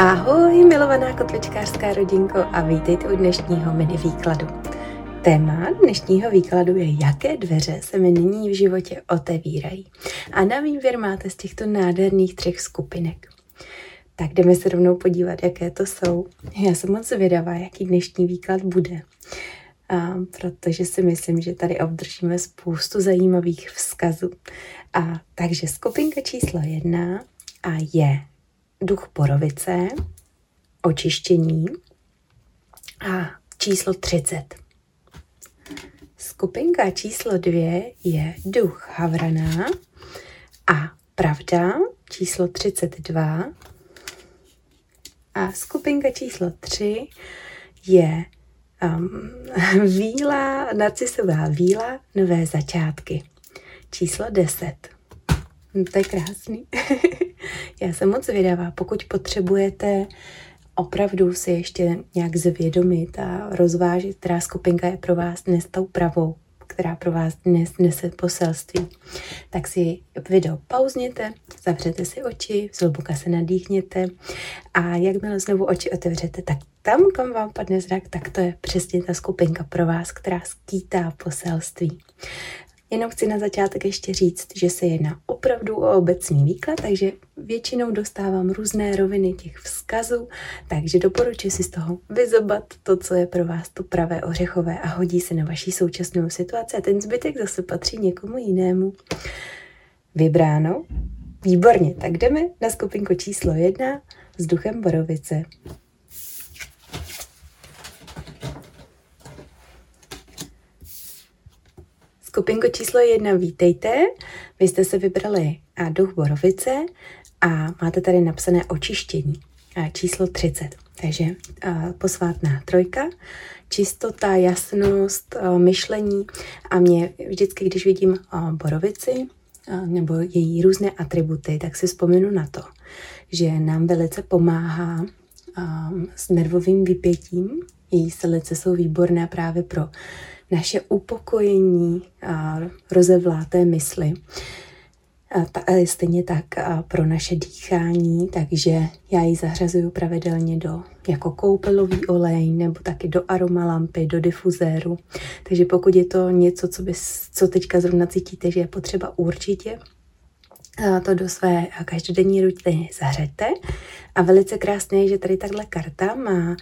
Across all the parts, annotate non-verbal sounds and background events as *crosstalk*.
Ahoj, milovaná kotličkářská rodinko a vítejte u dnešního mini výkladu. Téma dnešního výkladu je, jaké dveře se mi nyní v životě otevírají. A na výběr máte z těchto nádherných třech skupinek. Tak jdeme se rovnou podívat, jaké to jsou. Já jsem moc zvědavá, jaký dnešní výklad bude. A protože si myslím, že tady obdržíme spoustu zajímavých vzkazů. A takže skupinka číslo jedna a je duch borovice, očištění a číslo 30. Skupinka číslo dvě je duch Havrana a pravda číslo 32. A skupinka číslo 3 je um, víla, narcisová víla, nové začátky. Číslo 10. No, to je krásný. *laughs* Já jsem moc vydavá, pokud potřebujete opravdu si ještě nějak zvědomit a rozvážit, která skupinka je pro vás dnes tou pravou, která pro vás dnes nese poselství, tak si video pauzněte, zavřete si oči, zhluboka se nadýchněte a jakmile znovu oči otevřete, tak tam, kam vám padne zrak, tak to je přesně ta skupinka pro vás, která skýtá poselství. Jenom chci na začátek ještě říct, že se jedná opravdu o obecný výklad, takže většinou dostávám různé roviny těch vzkazů, takže doporučuji si z toho vyzobat to, co je pro vás to pravé ořechové a hodí se na vaší současnou situaci a ten zbytek zase patří někomu jinému. Vybráno? Výborně, tak jdeme na skupinku číslo jedna s duchem Borovice. Skupinko číslo jedna, vítejte. Vy jste se vybrali a duch Borovice a máte tady napsané očištění. A číslo 30. Takže a posvátná trojka, čistota, jasnost, a myšlení. A mě vždycky, když vidím Borovici a, nebo její různé atributy, tak si vzpomenu na to, že nám velice pomáhá a, s nervovým vypětím. Její silice jsou výborné právě pro naše upokojení a rozevláté mysli. Stejně tak pro naše dýchání, takže já ji zařazuju pravidelně do jako koupelový olej nebo taky do aromalampy, do difuzéru. Takže pokud je to něco, co, bys, co teďka zrovna cítíte, že je potřeba určitě to do své každodenní rutiny zařete. A velice krásné je, že tady tahle karta má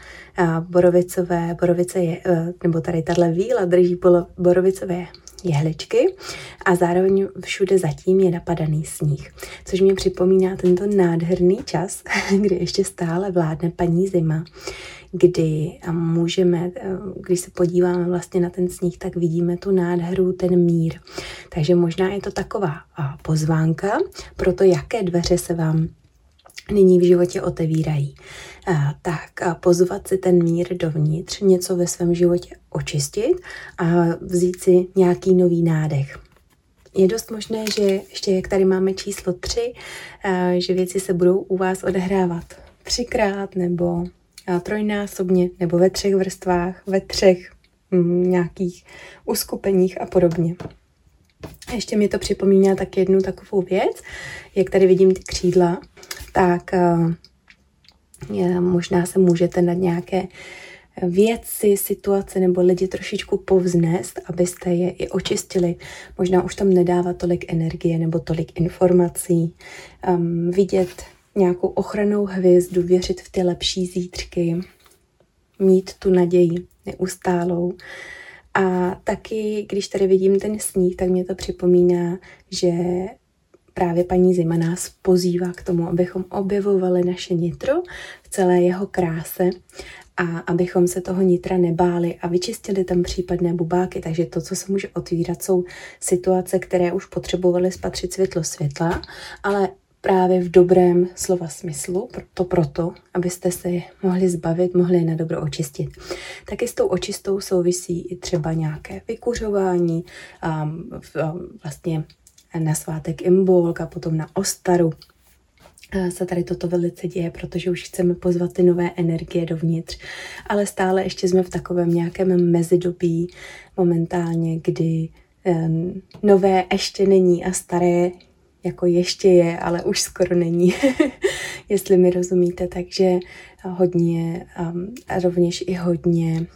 borovicové, borovice je, e, nebo tady tahle víla drží borovicové jehličky a zároveň všude zatím je napadaný sníh, což mě připomíná tento nádherný čas, *laughs* kdy ještě stále vládne paní zima, kdy můžeme, eh, když se podíváme vlastně na ten sníh, tak vidíme tu nádheru, ten mír. Takže možná je to taková pozvánka pro to, jaké dveře se vám nyní v životě otevírají. Tak pozvat si ten mír dovnitř, něco ve svém životě očistit a vzít si nějaký nový nádech. Je dost možné, že ještě jak tady máme číslo tři, že věci se budou u vás odehrávat třikrát nebo trojnásobně nebo ve třech vrstvách, ve třech mm, nějakých uskupeních a podobně. Ještě mi to připomíná tak jednu takovou věc, jak tady vidím ty křídla, tak je, možná se můžete nad nějaké věci, situace nebo lidi trošičku povznést, abyste je i očistili. Možná už tam nedává tolik energie nebo tolik informací. Um, vidět nějakou ochranou hvězdu, věřit v ty lepší zítřky, mít tu naději neustálou. A taky, když tady vidím ten sníh, tak mě to připomíná, že právě paní Zima nás pozývá k tomu, abychom objevovali naše nitro v celé jeho kráse a abychom se toho nitra nebáli a vyčistili tam případné bubáky. Takže to, co se může otvírat, jsou situace, které už potřebovaly spatřit světlo světla, ale právě v dobrém slova smyslu, to proto, abyste se mohli zbavit, mohli je na dobro očistit. Taky s tou očistou souvisí i třeba nějaké vykuřování, um, vlastně na svátek Imbolka, potom na Ostaru, se tady toto velice děje, protože už chceme pozvat ty nové energie dovnitř, ale stále ještě jsme v takovém nějakém mezidobí momentálně, kdy um, nové ještě není a staré jako ještě je, ale už skoro není, *laughs* jestli mi rozumíte. Takže hodně, um, a rovněž i hodně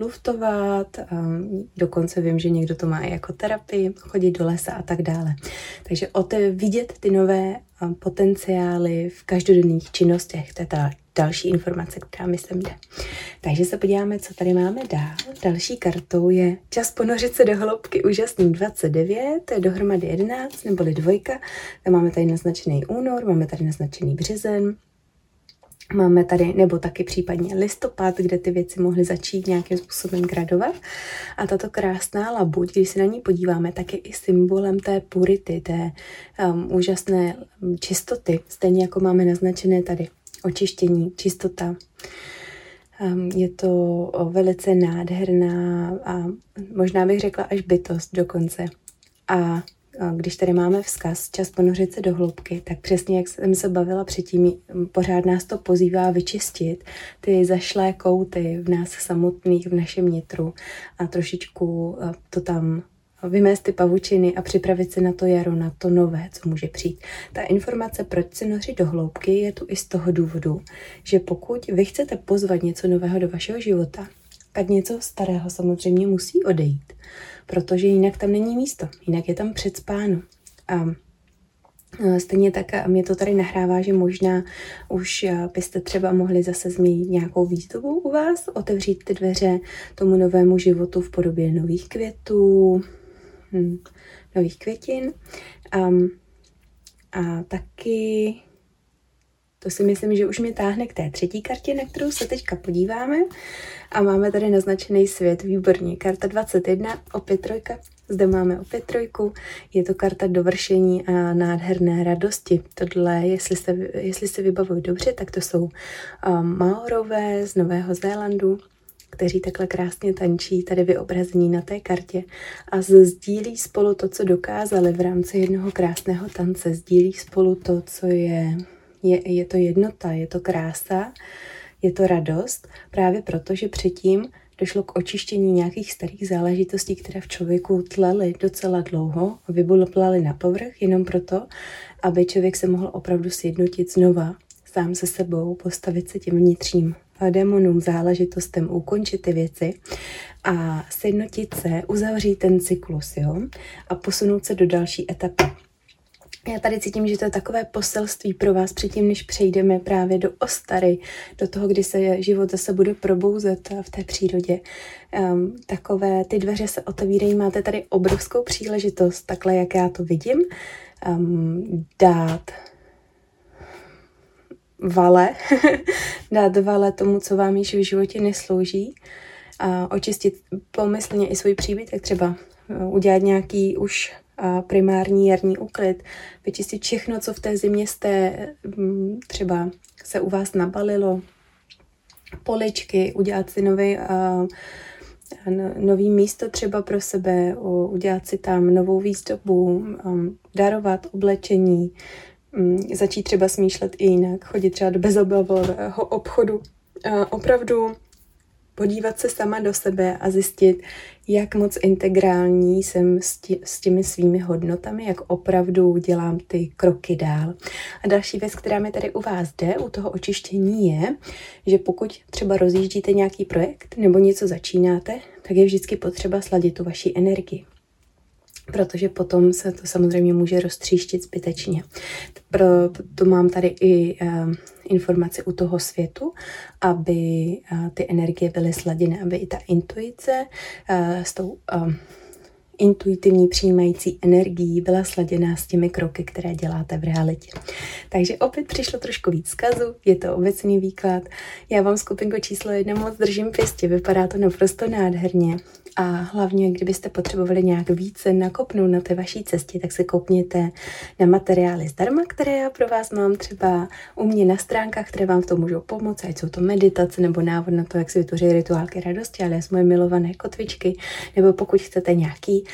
luftovat, dokonce vím, že někdo to má i jako terapii, chodit do lesa a tak dále. Takže o vidět ty nové potenciály v každodenních činnostech, to je ta další informace, která mi sem jde. Takže se podíváme, co tady máme dál. Další kartou je čas ponořit se do hloubky úžasný 29, to je dohromady 11, neboli dvojka. Tam máme tady naznačený únor, máme tady naznačený březen, Máme tady, nebo taky případně listopad, kde ty věci mohly začít nějakým způsobem gradovat. A tato krásná labuť, když se na ní podíváme, tak je i symbolem té purity, té um, úžasné čistoty, stejně jako máme naznačené tady očištění, čistota. Um, je to velice nádherná a možná bych řekla až bytost dokonce. A když tady máme vzkaz čas ponořit se do hloubky, tak přesně jak jsem se bavila předtím, pořád nás to pozývá vyčistit ty zašlé kouty v nás samotných, v našem nitru a trošičku to tam vymést ty pavučiny a připravit se na to jaro, na to nové, co může přijít. Ta informace, proč se nořit do hloubky, je tu i z toho důvodu, že pokud vy chcete pozvat něco nového do vašeho života, tak něco starého samozřejmě musí odejít protože jinak tam není místo, jinak je tam předspáno. A Stejně tak mě to tady nahrává, že možná už byste třeba mohli zase změnit nějakou výzdobu u vás, otevřít ty dveře tomu novému životu v podobě nových květů, hm, nových květin. A, a taky to si myslím, že už mě táhne k té třetí kartě, na kterou se teďka podíváme. A máme tady naznačený svět, výborně. Karta 21, opět trojka. Zde máme opět trojku. Je to karta dovršení a nádherné radosti. Tohle, jestli se, jestli se vybavují dobře, tak to jsou um, Maorové z Nového Zélandu, kteří takhle krásně tančí, tady vyobrazení na té kartě a sdílí spolu to, co dokázali v rámci jednoho krásného tance. Sdílí spolu to, co je, je, je to jednota, je to krása je to radost právě proto, že předtím došlo k očištění nějakých starých záležitostí, které v člověku tlely docela dlouho, vybuplaly na povrch jenom proto, aby člověk se mohl opravdu sjednotit znova sám se sebou, postavit se těm vnitřním démonům, záležitostem, ukončit ty věci a sjednotit se, uzavřít ten cyklus jo? a posunout se do další etapy. Já tady cítím, že to je takové poselství pro vás předtím, než přejdeme právě do ostary, do toho, kdy se život zase bude probouzet v té přírodě. Um, takové ty dveře se otevírají, máte tady obrovskou příležitost, takhle jak já to vidím, um, dát vale, *laughs* dát vale tomu, co vám již v životě neslouží, a očistit pomyslně i svůj příbytek, třeba uh, udělat nějaký už primární jarní úklid, vyčistit všechno, co v té zimě jste mm, třeba se u vás nabalilo, poličky, udělat si nový, nový místo třeba pro sebe, udělat si tam novou výzdobu, darovat oblečení, mm, začít třeba smýšlet i jinak, chodit třeba do bezobavového obchodu. Opravdu podívat se sama do sebe a zjistit, jak moc integrální jsem s, tí, s těmi svými hodnotami, jak opravdu dělám ty kroky dál. A další věc, která mi tady u vás jde, u toho očištění je, že pokud třeba rozjíždíte nějaký projekt nebo něco začínáte, tak je vždycky potřeba sladit tu vaši energii protože potom se to samozřejmě může roztříštit zbytečně. Proto mám tady i uh, informaci u toho světu, aby uh, ty energie byly sladěny, aby i ta intuice uh, s tou uh, intuitivní přijímající energií byla sladěná s těmi kroky, které děláte v realitě. Takže opět přišlo trošku víc zkazu, je to obecný výklad. Já vám skupinko číslo jedna moc držím pěstě, vypadá to naprosto nádherně. A hlavně, kdybyste potřebovali nějak více nakopnout na té vaší cestě, tak se kopněte na materiály zdarma, které já pro vás mám třeba u mě na stránkách, které vám v tom můžou pomoct, ať jsou to meditace nebo návod na to, jak si vytvořit rituálky radosti, ale moje milované kotvičky, nebo pokud chcete nějaký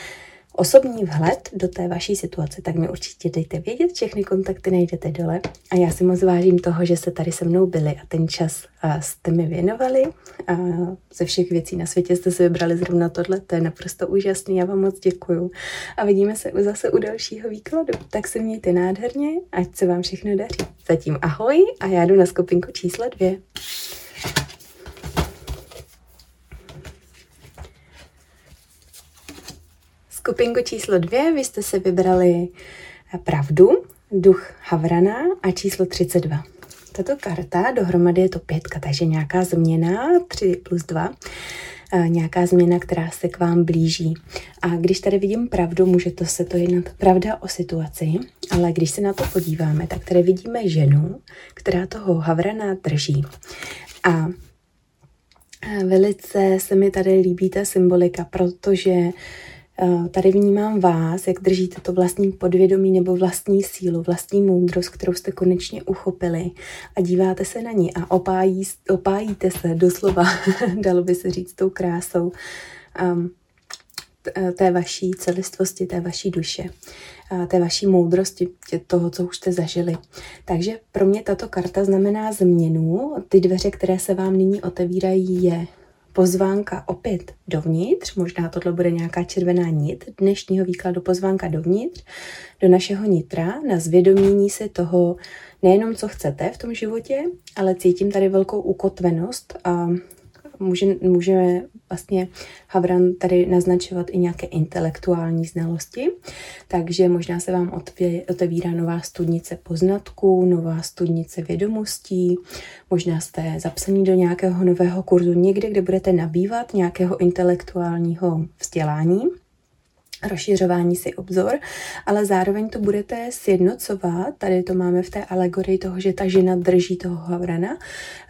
osobní vhled do té vaší situace, tak mi určitě dejte vědět, všechny kontakty najdete dole. A já si moc vážím toho, že jste tady se mnou byli a ten čas jste mi věnovali. A ze všech věcí na světě jste si vybrali zrovna tohle, to je naprosto úžasný, já vám moc děkuju. A vidíme se zase u dalšího výkladu. Tak se mějte nádherně, ať se vám všechno daří. Zatím ahoj a já jdu na skupinku číslo dvě. Skupinku číslo dvě, vy jste si vybrali pravdu, duch Havrana a číslo 32. Tato karta, dohromady je to pětka, takže nějaká změna, 3 plus 2, eh, nějaká změna, která se k vám blíží. A když tady vidím pravdu, může to se to jednat pravda o situaci, ale když se na to podíváme, tak tady vidíme ženu, která toho Havrana drží. A eh, velice se mi tady líbí ta symbolika, protože Eh, tady vnímám vás, jak držíte to vlastní podvědomí nebo vlastní sílu, vlastní moudrost, kterou jste konečně uchopili a díváte se na ní a opájí, opájíte se doslova, *laughs* dalo by se říct, tou krásou um, té vaší celistvosti, té vaší duše, té vaší moudrosti, toho, co už jste zažili. Takže pro mě tato karta znamená změnu. Ty dveře, které se vám nyní otevírají, je pozvánka opět dovnitř, možná tohle bude nějaká červená nit dnešního výkladu. Pozvánka dovnitř, do našeho nitra, na zvědomění se toho nejenom, co chcete v tom životě, ale cítím tady velkou ukotvenost a může, může vlastně Havran tady naznačovat i nějaké intelektuální znalosti, takže možná se vám otevírá nová studnice poznatků, nová studnice vědomostí, možná jste zapsaní do nějakého nového kurzu někde, kde budete nabývat nějakého intelektuálního vzdělání rozšiřování si obzor, ale zároveň to budete sjednocovat, tady to máme v té alegorii toho, že ta žena drží toho havrana,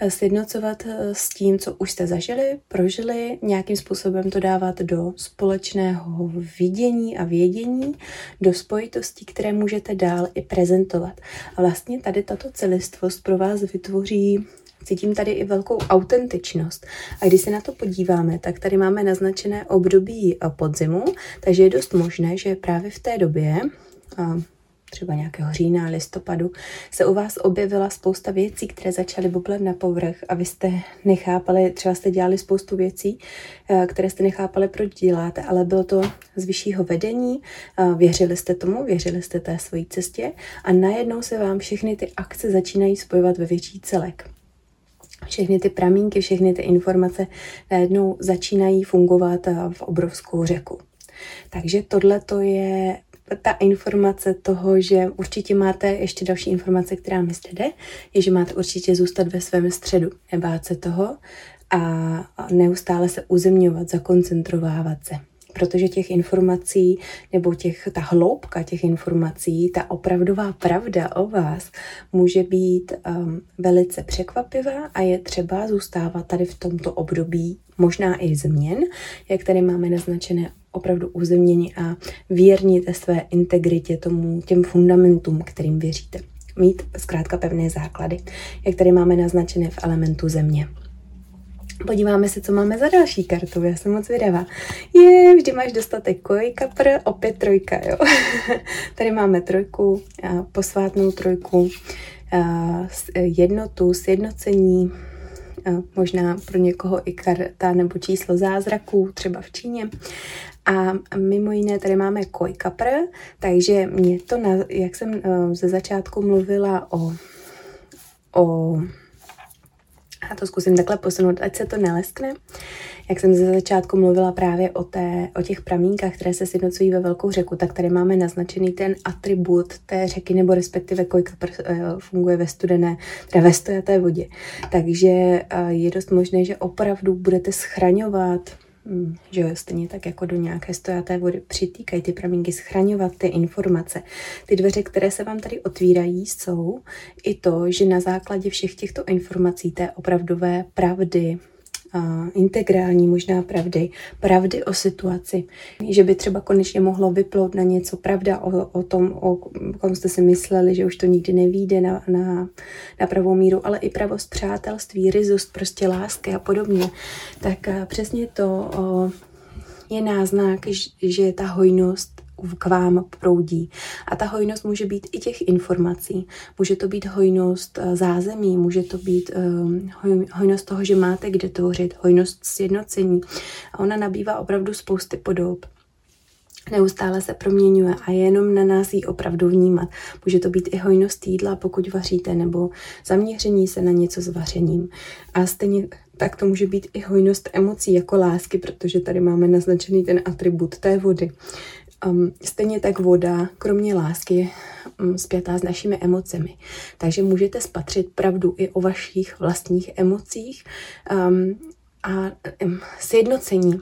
eh, sjednocovat eh, s tím, co už jste zažili, prožili, nějakým způsobem to dávat do společného vidění a vědění, do spojitostí, které můžete dál i prezentovat. A vlastně tady tato celistvost pro vás vytvoří Cítím tady i velkou autentičnost. A když se na to podíváme, tak tady máme naznačené období eh, podzimu, takže je dost možné, že právě v té době, třeba nějakého října, listopadu, se u vás objevila spousta věcí, které začaly bublet na povrch a vy jste nechápali, třeba jste dělali spoustu věcí, eh, které jste nechápali, proč děláte, ale bylo to z vyššího vedení, věřili jste tomu, věřili jste té svojí cestě a najednou se vám všechny ty akce začínají spojovat ve větší celek všechny ty pramínky, všechny ty informace najednou začínají fungovat eh, v obrovskou řeku. Takže tohle to je ta informace toho, že určitě máte ještě další informace, která mi jde, je, že máte určitě zůstat ve svém středu, nebát se toho a neustále se uzemňovat, zakoncentrovávat se protože těch informací nebo těch, ta hloubka těch informací, ta opravdová pravda o vás může být um, velice překvapivá a je třeba zůstávat tady v tomto období možná i změn, jak tady máme naznačené opravdu uzemnění a věrní své integritě, tomu, těm fundamentům, kterým věříte. Mít zkrátka pevné základy, jak tady máme naznačené v elementu země. Podíváme se, co máme za další kartu, já jsem moc vydavá. Je, vždy máš dostatek koj, kapr, opět trojka, jo. *laughs* Tady máme trojku, posvátnou trojku, jednotu, sjednocení, možná pro někoho i karta nebo číslo zázraků, třeba v Číně. A mimo jiné tady máme koj kapr, takže mě to, jak jsem ze začátku mluvila o, o já to zkusím takhle posunout, ať se to neleskne. Jak jsem ze začátku mluvila právě o, té, o těch pramínkách, které se sjednocují ve velkou řeku, tak tady máme naznačený ten atribut té řeky, nebo respektive kojka eh, funguje ve studené, teda ve stojaté vodě. Takže eh, je dost možné, že opravdu budete schraňovat že jo, stejně tak jako do nějaké stojaté vody přitýkají ty pramínky, schraňovat ty informace. Ty dveře, které se vám tady otvírají, jsou i to, že na základě všech těchto informací, té opravdové pravdy, integrální možná pravdy, pravdy o situaci, že by třeba konečně mohlo vyplout na něco pravda o, o tom, o kom jste si mysleli, že už to nikdy nevíde na, na, na pravou míru, ale i pravost přátelství, rizost, prostě lásky a podobně. Tak přesně to o, je náznak, že ta hojnost k vám proudí. A ta hojnost může být i těch informací. Může to být hojnost eh, zázemí, může to být uh, hojnost toho, že máte kde tvořit, hojnost sjednocení. A ona nabývá opravdu spousty podob neustále se proměňuje a je jenom na nás ji opravdu vnímat. Může to být i hojnost jídla, pokud vaříte, nebo zaměření se na něco s vařením. A stejně tak to může být i hojnost emocí jako lásky, protože tady máme naznačený ten atribut té vody. Um, stejně tak voda, kromě lásky, um, zpětá s našimi emocemi. Takže můžete spatřit pravdu i o vašich vlastních emocích um, a um, sjednocení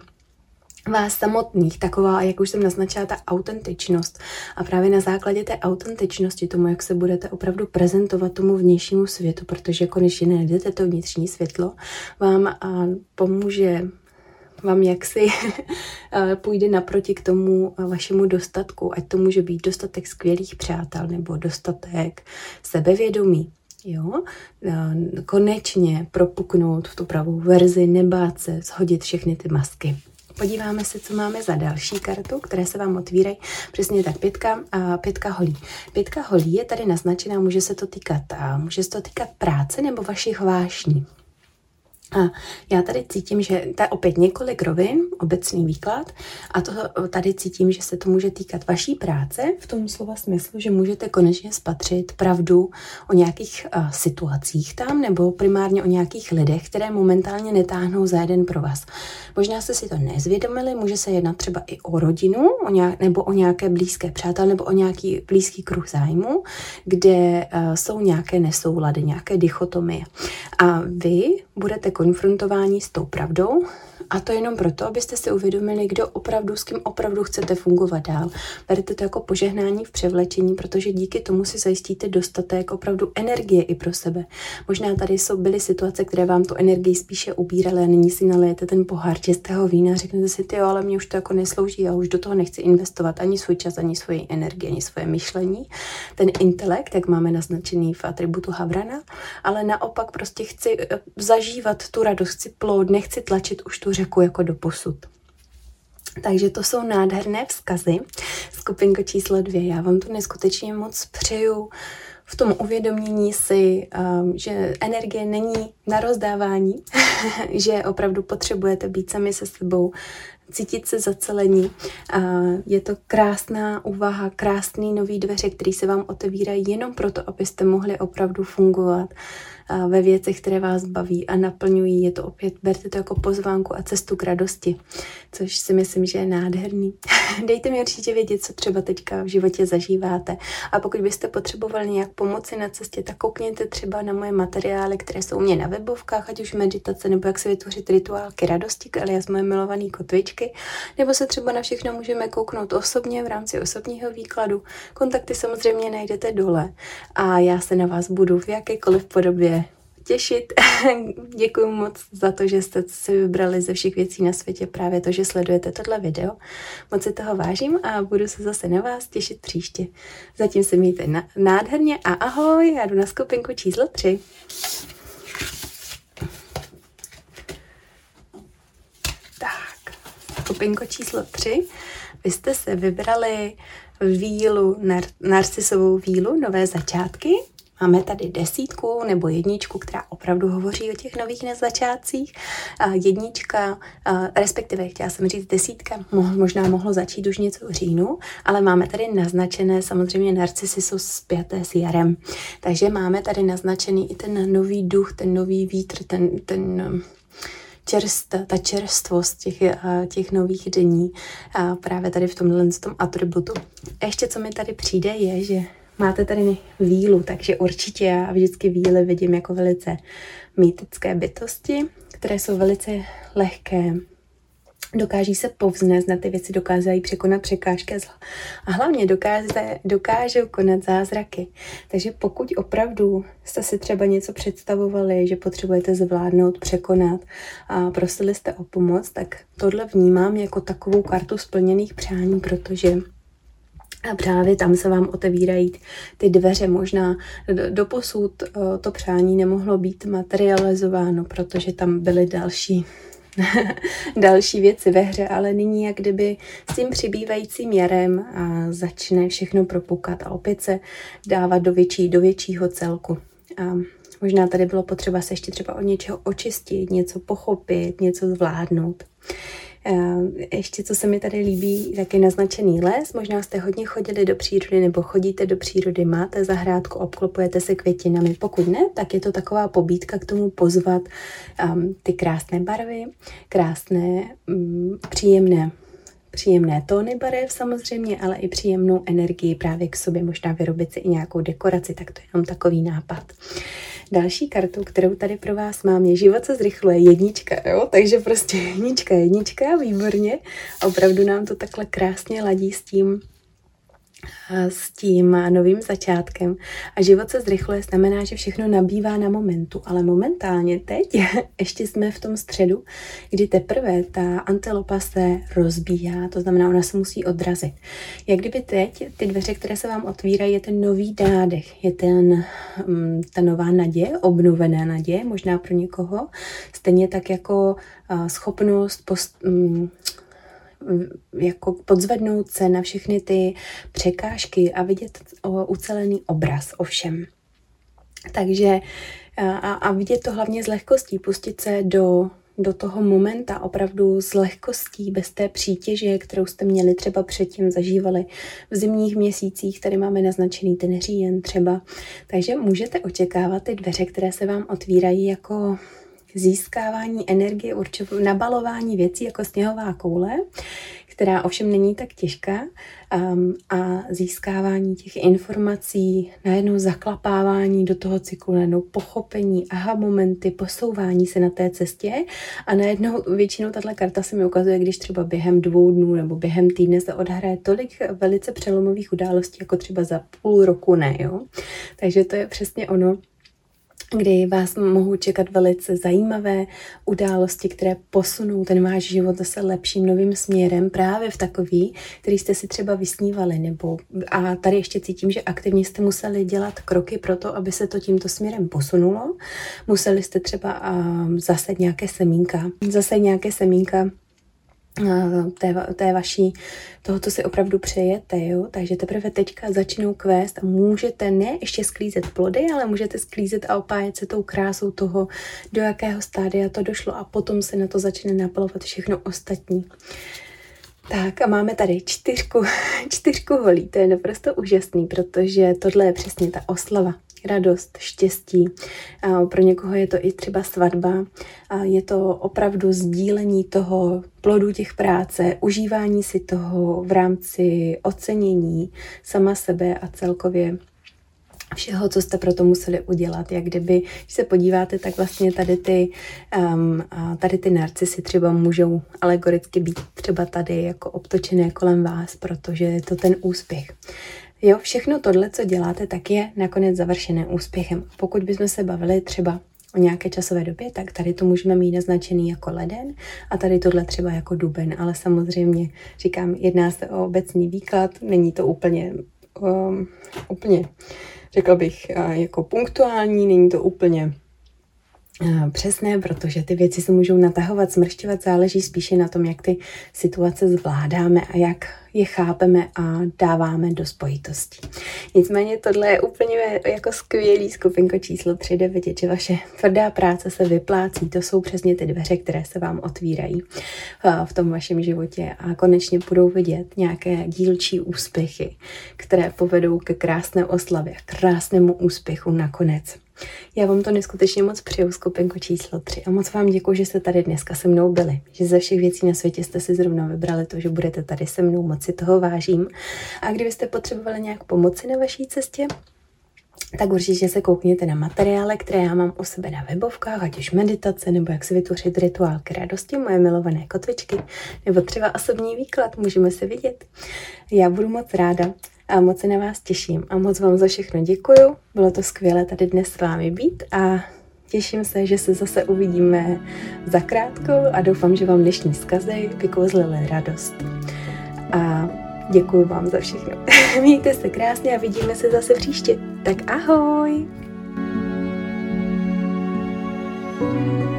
vás samotných, taková, jak už jsem naznačila, ta autentičnost. A právě na základě té autentičnosti, tomu, jak se budete opravdu prezentovat tomu vnějšímu světu, protože konečně najdete to vnitřní světlo, vám a pomůže vám jaksi *laughs* půjde naproti k tomu vašemu dostatku, ať to může být dostatek skvělých přátel nebo dostatek sebevědomí. Jo? Konečně propuknout v tu pravou verzi, nebát se, shodit všechny ty masky. Podíváme se, co máme za další kartu, které se vám otvírají. Přesně tak, pětka, a pětka holí. Pětka holí je tady naznačená, může se to týkat, a může se to týkat práce nebo vašich vášní. A já tady cítím, že to je opět několik rovin, obecný výklad, a to tady cítím, že se to může týkat vaší práce v tom slova smyslu, že můžete konečně spatřit pravdu o nějakých uh, situacích tam, nebo primárně o nějakých lidech, které momentálně netáhnou za jeden pro vás. Možná jste si to nezvědomili, může se jednat třeba i o rodinu, o nějak, nebo o nějaké blízké přátel, nebo o nějaký blízký kruh zájmu, kde uh, jsou nějaké nesoulady, nějaké dichotomie. A vy budete konfrontováni s tou pravdou a to jenom proto, abyste si uvědomili, kdo opravdu, s kým opravdu chcete fungovat dál. Berete to jako požehnání v převlečení, protože díky tomu si zajistíte dostatek opravdu energie i pro sebe. Možná tady jsou byly situace, které vám tu energii spíše ubíraly a nyní si nalijete ten pohár čistého vína a řeknete si, ty jo, ale mě už to jako neslouží, já už do toho nechci investovat ani svůj čas, ani svoji energii, ani svoje myšlení. Ten intelekt, jak máme naznačený v atributu Havrana, ale naopak prostě chci eh, zažívat tu radost, chci plout, nechci tlačit už tu řeku jako do posud. Takže to jsou nádherné vzkazy. Skupinko číslo dvě. Já vám to neskutečně moc přeju v tom uvědomění si, um, že energie není na rozdávání, *laughs* že opravdu potřebujete být sami se sebou, cítit se zacelení. Je to krásná úvaha, krásný nový dveře, který se vám otevírají jenom proto, abyste mohli opravdu fungovat ve věcech, které vás baví a naplňují. Je to opět, berte to jako pozvánku a cestu k radosti, což si myslím, že je nádherný. *laughs* Dejte mi určitě vědět, co třeba teďka v životě zažíváte. A pokud byste potřebovali nějak pomoci na cestě, tak koukněte třeba na moje materiály, které jsou u mě na webovkách, ať už meditace nebo jak se vytvořit rituálky radosti, alias moje milované kotvičky, nebo se třeba na všechno můžeme kouknout osobně v rámci osobního výkladu. Kontakty samozřejmě najdete dole a já se na vás budu v jakékoliv podobě těšit. *laughs* Děkuji moc za to, že jste si vybrali ze všech věcí na světě právě to, že sledujete tohle video. Moc si toho vážím a budu se zase na vás těšit příště. Zatím se mějte nádherně a ahoj, já jdu na skupinku číslo 3. Tak, skupinko číslo 3. Vy jste se vybrali vílu, nar- narcisovou vílu, nové začátky. Máme tady desítku nebo jedničku, která opravdu hovoří o těch nových začátcích. Jednička, respektive chtěla jsem říct desítka, možná mohlo začít už něco v říjnu, ale máme tady naznačené, samozřejmě narcisy jsou zpěté s jarem. Takže máme tady naznačený i ten nový duch, ten nový vítr, ten, ten čerst, ta čerstvost těch, těch nových dní právě tady v tomhle tom atributu. Ještě co mi tady přijde je, že Máte tady vílu, takže určitě já vždycky víly vidím jako velice mýtické bytosti, které jsou velice lehké, dokáží se povznést na ty věci, dokázají překonat překážky a hlavně dokáže, dokážou konat zázraky. Takže pokud opravdu jste si třeba něco představovali, že potřebujete zvládnout, překonat a prosili jste o pomoc, tak tohle vnímám jako takovou kartu splněných přání, protože a právě tam se vám otevírají ty dveře. Možná do posud eh, to přání nemohlo být materializováno, protože tam byly další *laughs* další věci ve hře, ale nyní jak kdyby s tím přibývajícím jarem a začne všechno propukat a opět se dávat do, větší, do většího celku. A možná tady bylo potřeba se ještě třeba od něčeho očistit, něco pochopit, něco zvládnout. Eh, ještě, co se mi tady líbí, taky naznačený les. Možná jste hodně chodili do přírody nebo chodíte do přírody, máte zahrádku, obklopujete se květinami. Pokud ne, tak je to taková pobídka k tomu pozvat um, ty krásné barvy, krásné, um, příjemné příjemné tóny barev samozřejmě, ale i příjemnou energii právě k sobě, možná vyrobit si i nějakou dekoraci, tak to je jenom takový nápad. Další kartu, kterou tady pro vás mám, je život se zrychluje jednička, jo? takže prostě jednička, jednička, výborně. Opravdu nám to takhle krásně ladí s tím, s tím novým začátkem. A život se zrychluje znamená, že všechno nabývá na momentu, ale momentálně teď *laughs* ještě jsme v tom středu, kdy teprve ta antilopa se rozbíhá, to znamená, ona se musí odrazit. Jak kdyby teď ty dveře, které se vám otvírají, je ten nový nádech, je ten, mm, ta nová naděje, obnovená naděje, možná pro někoho, stejně tak jako schopnost post, mm, jako podzvednout se na všechny ty překážky a vidět ucelený obraz o všem. Takže a, a vidět to hlavně z lehkostí, pustit se do, do toho momenta opravdu s lehkostí, bez té přítěže, kterou jste měli třeba předtím zažívali v zimních měsících, tady máme naznačený ten říjen třeba. Takže můžete očekávat ty dveře, které se vám otvírají jako získávání energie, určitě nabalování věcí jako sněhová koule, která ovšem není tak těžká um, a získávání těch informací, najednou zaklapávání do toho cyklu, najednou pochopení, aha momenty, posouvání se na té cestě a najednou většinou tato karta se mi ukazuje, když třeba během dvou dnů nebo během týdne se odhraje tolik velice přelomových událostí, jako třeba za půl roku ne, jo. Takže to je přesně ono, kdy vás mohou čekat velice zajímavé události, které posunou ten váš život zase lepším novým směrem, právě v takový, který jste si třeba vysnívali, nebo a tady ještě cítím, že aktivně jste museli dělat kroky pro to, aby se to tímto směrem posunulo. Museli jste třeba um, nějaké semínka, zase nějaké semínka té, té vaší, toho, co si opravdu přejete, jo? Takže teprve teďka začnou kvést a můžete ne ještě sklízet plody, ale můžete sklízet a opájet se tou krásou toho, do jakého stádia to došlo a potom se na to začne napalovat všechno ostatní. Tak a máme tady čtyřku, *laughs* čtyřku holí, to je naprosto úžasný, protože tohle je přesně ta oslava radost, štěstí. Pro někoho je to i třeba svatba. Je to opravdu sdílení toho plodu těch práce, užívání si toho v rámci ocenění sama sebe a celkově všeho, co jste pro to museli udělat. Jak kdyby, když se podíváte, tak vlastně tady ty, um, tady ty narcisy třeba můžou alegoricky být třeba tady jako obtočené kolem vás, protože je to ten úspěch. Jo, všechno tohle, co děláte, tak je nakonec završené úspěchem. Pokud bychom se bavili třeba o nějaké časové době, tak tady to můžeme mít naznačený jako leden a tady tohle třeba jako duben, ale samozřejmě říkám, jedná se o obecný výklad, není to úplně, um, úplně řekl bych, jako punktuální, není to úplně přesné, protože ty věci se můžou natahovat, smršťovat, záleží spíše na tom, jak ty situace zvládáme a jak je chápeme a dáváme do spojitosti. Nicméně tohle je úplně jako skvělý skupinko číslo 3, 9, že vaše tvrdá práce se vyplácí. To jsou přesně ty dveře, které se vám otvírají v tom vašem životě a konečně budou vidět nějaké dílčí úspěchy, které povedou ke krásné oslavě, krásnému úspěchu nakonec. Já vám to neskutečně moc přeju, skupinko číslo 3 a moc vám děkuji, že jste tady dneska se mnou byli, že ze všech věcí na světě jste si zrovna vybrali to, že budete tady se mnou, moc si toho vážím. A kdybyste potřebovali nějak pomoci na vaší cestě, tak určitě se koukněte na materiály, které já mám u sebe na webovkách, ať už meditace, nebo jak si vytvořit rituál k radosti, moje milované kotvičky, nebo třeba osobní výklad, můžeme se vidět. Já budu moc ráda, a moc se na vás těším a moc vám za všechno děkuju. Bylo to skvělé tady dnes s vámi být a těším se, že se zase uvidíme za krátko a doufám, že vám dnešní zkazy vykouzlily radost. A děkuji vám za všechno. *laughs* Mějte se krásně a vidíme se zase příště. Tak ahoj! thank you